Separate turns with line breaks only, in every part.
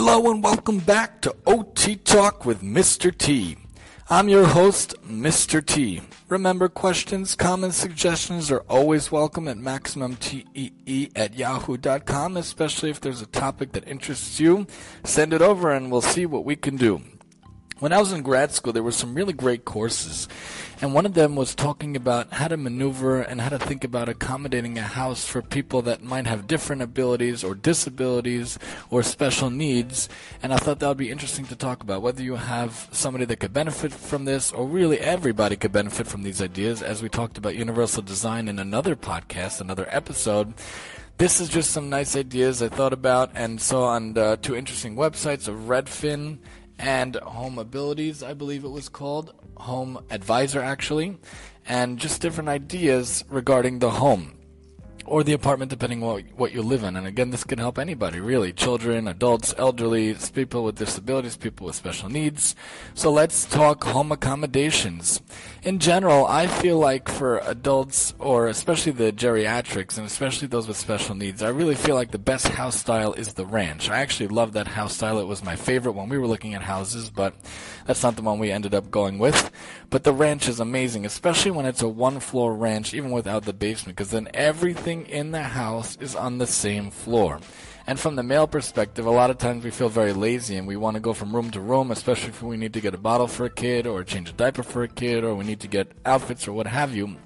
Hello and welcome back to OT Talk with Mr. T. I'm your host, Mr. T. Remember, questions, comments, suggestions are always welcome at MaximumTEE at yahoo.com, especially if there's a topic that interests you. Send it over and we'll see what we can do. When I was in grad school, there were some really great courses, and one of them was talking about how to maneuver and how to think about accommodating a house for people that might have different abilities or disabilities or special needs. And I thought that would be interesting to talk about whether you have somebody that could benefit from this, or really everybody could benefit from these ideas, as we talked about universal design in another podcast, another episode this is just some nice ideas I thought about and saw on uh, two interesting websites of Redfin and Home Abilities, I believe it was called, Home Advisor actually, and just different ideas regarding the home or the apartment, depending what, what you live in. And again, this can help anybody, really children, adults, elderly, people with disabilities, people with special needs. So let's talk home accommodations. In general, I feel like for adults, or especially the geriatrics, and especially those with special needs, I really feel like the best house style is the ranch. I actually love that house style. It was my favorite when we were looking at houses, but that's not the one we ended up going with. But the ranch is amazing, especially when it's a one floor ranch, even without the basement, because then everything in the house is on the same floor. And from the male perspective, a lot of times we feel very lazy and we want to go from room to room, especially if we need to get a bottle for a kid or change a diaper for a kid or we need to get outfits or what have you.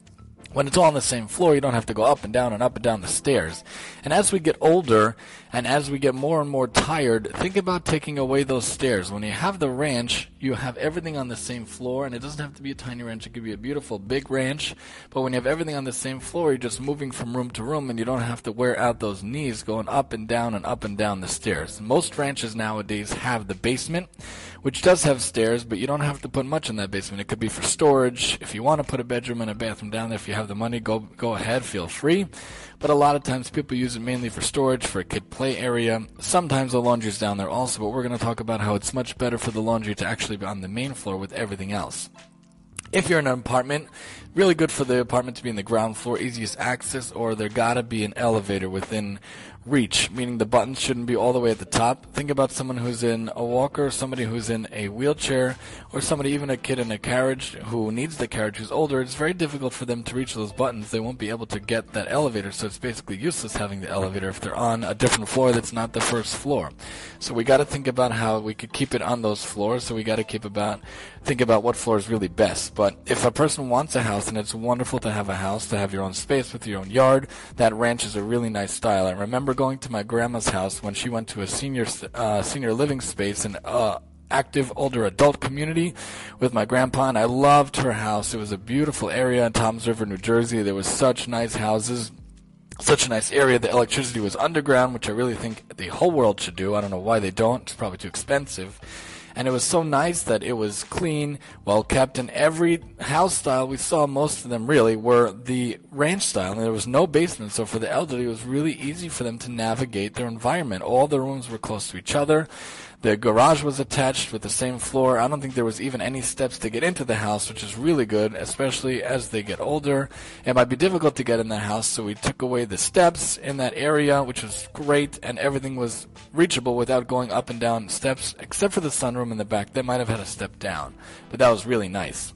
When it's all on the same floor, you don't have to go up and down and up and down the stairs. And as we get older and as we get more and more tired, think about taking away those stairs. When you have the ranch, you have everything on the same floor, and it doesn't have to be a tiny ranch. It could be a beautiful big ranch. But when you have everything on the same floor, you're just moving from room to room, and you don't have to wear out those knees going up and down and up and down the stairs. Most ranches nowadays have the basement, which does have stairs, but you don't have to put much in that basement. It could be for storage. If you want to put a bedroom and a bathroom down there, if you have the money, go go ahead, feel free. But a lot of times people use it mainly for storage, for a kid play area. Sometimes the laundry's down there also, but we're going to talk about how it's much better for the laundry to actually be on the main floor with everything else. If you're in an apartment, really good for the apartment to be in the ground floor, easiest access, or there gotta be an elevator within reach, meaning the buttons shouldn't be all the way at the top. Think about someone who's in a walker, somebody who's in a wheelchair, or somebody, even a kid in a carriage who needs the carriage who's older. It's very difficult for them to reach those buttons. They won't be able to get that elevator, so it's basically useless having the elevator if they're on a different floor that's not the first floor. So we got to think about how we could keep it on those floors. So we got to keep about think about what floor is really best. But if a person wants a house, and it's wonderful to have a house, to have your own space with your own yard, that ranch is a really nice style. I remember going to my grandma's house when she went to a senior uh, senior living space and. Uh, active older adult community with my grandpa, and I loved her house. It was a beautiful area in Toms River, New Jersey. There was such nice houses, such a nice area. The electricity was underground, which I really think the whole world should do. I don't know why they don't. It's probably too expensive and it was so nice that it was clean, well kept, and every house style we saw, most of them really, were the ranch style, and there was no basement, so for the elderly it was really easy for them to navigate their environment. All the rooms were close to each other. The garage was attached with the same floor. I don't think there was even any steps to get into the house, which is really good, especially as they get older. It might be difficult to get in the house, so we took away the steps in that area, which was great, and everything was reachable without going up and down steps, except for the sunroom in the back. They might have had a step down, but that was really nice.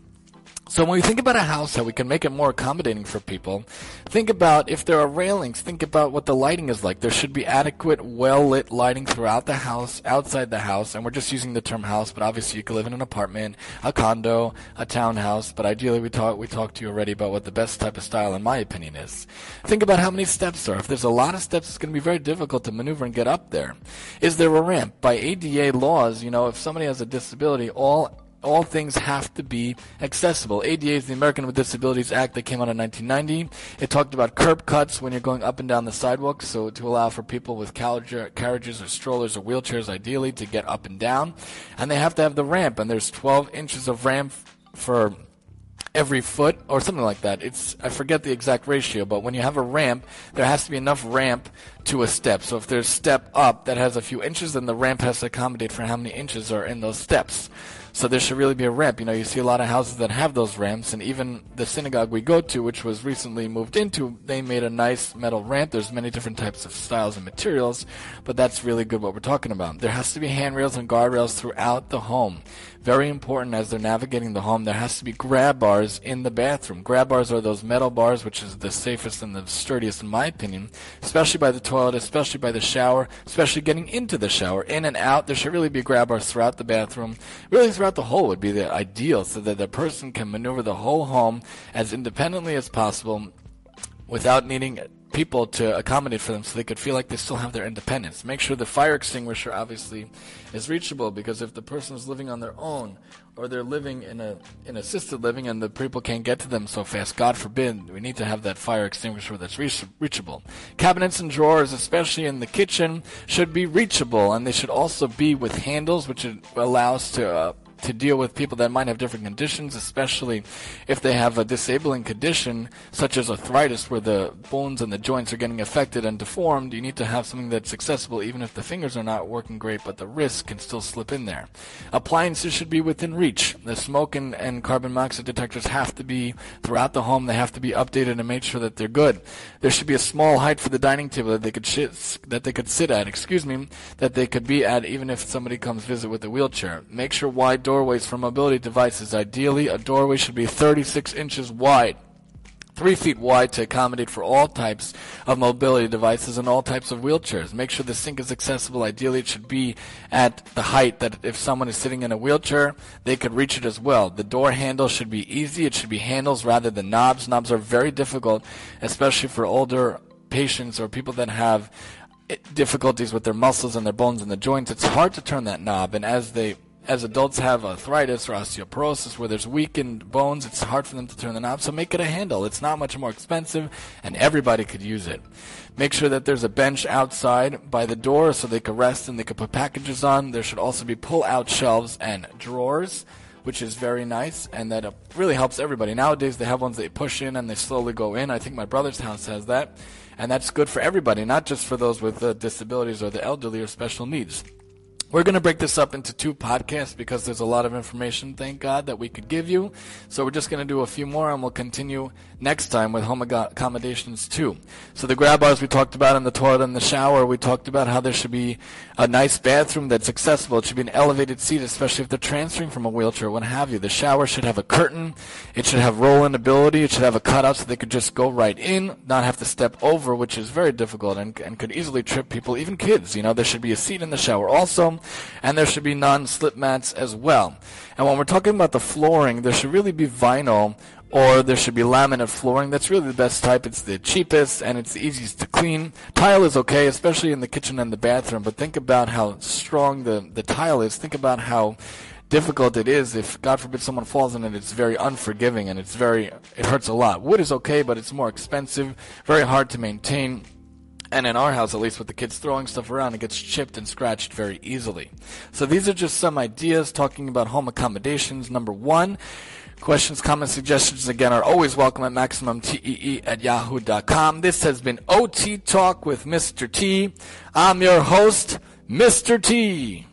So when we think about a house, how we can make it more accommodating for people, think about if there are railings, think about what the lighting is like. There should be adequate, well-lit lighting throughout the house, outside the house, and we're just using the term house, but obviously you could live in an apartment, a condo, a townhouse, but ideally we talk we talked to you already about what the best type of style in my opinion is. Think about how many steps are. If there's a lot of steps, it's going to be very difficult to maneuver and get up there. Is there a ramp? By ADA laws, you know, if somebody has a disability, all all things have to be accessible. ADA is the American with Disabilities Act that came out in 1990. It talked about curb cuts when you're going up and down the sidewalk, so to allow for people with carriages or strollers or wheelchairs, ideally, to get up and down. And they have to have the ramp, and there's 12 inches of ramp for every foot or something like that. It's I forget the exact ratio, but when you have a ramp, there has to be enough ramp to a step. So if there's step up that has a few inches, then the ramp has to accommodate for how many inches are in those steps. So there should really be a ramp. You know, you see a lot of houses that have those ramps, and even the synagogue we go to, which was recently moved into, they made a nice metal ramp. There's many different types of styles and materials, but that's really good what we're talking about. There has to be handrails and guardrails throughout the home. Very important as they're navigating the home, there has to be grab bars in the bathroom. Grab bars are those metal bars, which is the safest and the sturdiest in my opinion, especially by the toilet, especially by the shower, especially getting into the shower, in and out. There should really be grab bars throughout the bathroom. Really throughout the whole would be the ideal so that the person can maneuver the whole home as independently as possible without needing people to accommodate for them so they could feel like they still have their independence. Make sure the fire extinguisher obviously is reachable because if the person is living on their own or they're living in a in assisted living and the people can't get to them so fast, God forbid, we need to have that fire extinguisher that's reach, reachable. Cabinets and drawers, especially in the kitchen, should be reachable and they should also be with handles which allows to uh, to deal with people that might have different conditions, especially if they have a disabling condition such as arthritis where the bones and the joints are getting affected and deformed. You need to have something that's accessible even if the fingers are not working great, but the wrist can still slip in there. Appliances should be within reach. The smoke and, and carbon monoxide detectors have to be throughout the home. They have to be updated and made sure that they're good. There should be a small height for the dining table that they could sh- that they could sit at, excuse me, that they could be at even if somebody comes visit with a wheelchair. Make sure wide doorways for mobility devices. Ideally, a doorway should be 36 inches wide three feet wide to accommodate for all types of mobility devices and all types of wheelchairs. Make sure the sink is accessible. Ideally, it should be at the height that if someone is sitting in a wheelchair, they could reach it as well. The door handle should be easy. It should be handles rather than knobs. Knobs are very difficult, especially for older patients or people that have difficulties with their muscles and their bones and the joints. It's hard to turn that knob, and as they as adults have arthritis or osteoporosis where there's weakened bones, it's hard for them to turn the knob. So make it a handle. It's not much more expensive and everybody could use it. Make sure that there's a bench outside by the door so they can rest and they can put packages on. There should also be pull out shelves and drawers which is very nice and that really helps everybody. Nowadays they have ones you push in and they slowly go in. I think my brother's house has that. And that's good for everybody, not just for those with uh, disabilities or the elderly or special needs. We're going to break this up into two podcasts because there's a lot of information, thank God, that we could give you. So we're just going to do a few more and we'll continue next time with home accommodations too. So the grab bars we talked about in the toilet and the shower, we talked about how there should be a nice bathroom that's accessible. It should be an elevated seat, especially if they're transferring from a wheelchair, what have you. The shower should have a curtain. It should have roll-in ability. It should have a cutout so they could just go right in, not have to step over, which is very difficult and, and could easily trip people, even kids. You know, there should be a seat in the shower also and there should be non-slip mats as well. And when we're talking about the flooring, there should really be vinyl or there should be laminate flooring. That's really the best type. It's the cheapest and it's the easiest to clean. Tile is okay, especially in the kitchen and the bathroom, but think about how strong the, the tile is. Think about how difficult it is if God forbid someone falls in it. It's very unforgiving and it's very, it hurts a lot. Wood is okay, but it's more expensive, very hard to maintain. And in our house, at least with the kids throwing stuff around, it gets chipped and scratched very easily. So these are just some ideas talking about home accommodations. Number one, questions, comments, suggestions again are always welcome at MaximumTEE at yahoo.com. This has been OT Talk with Mr. T. I'm your host, Mr. T.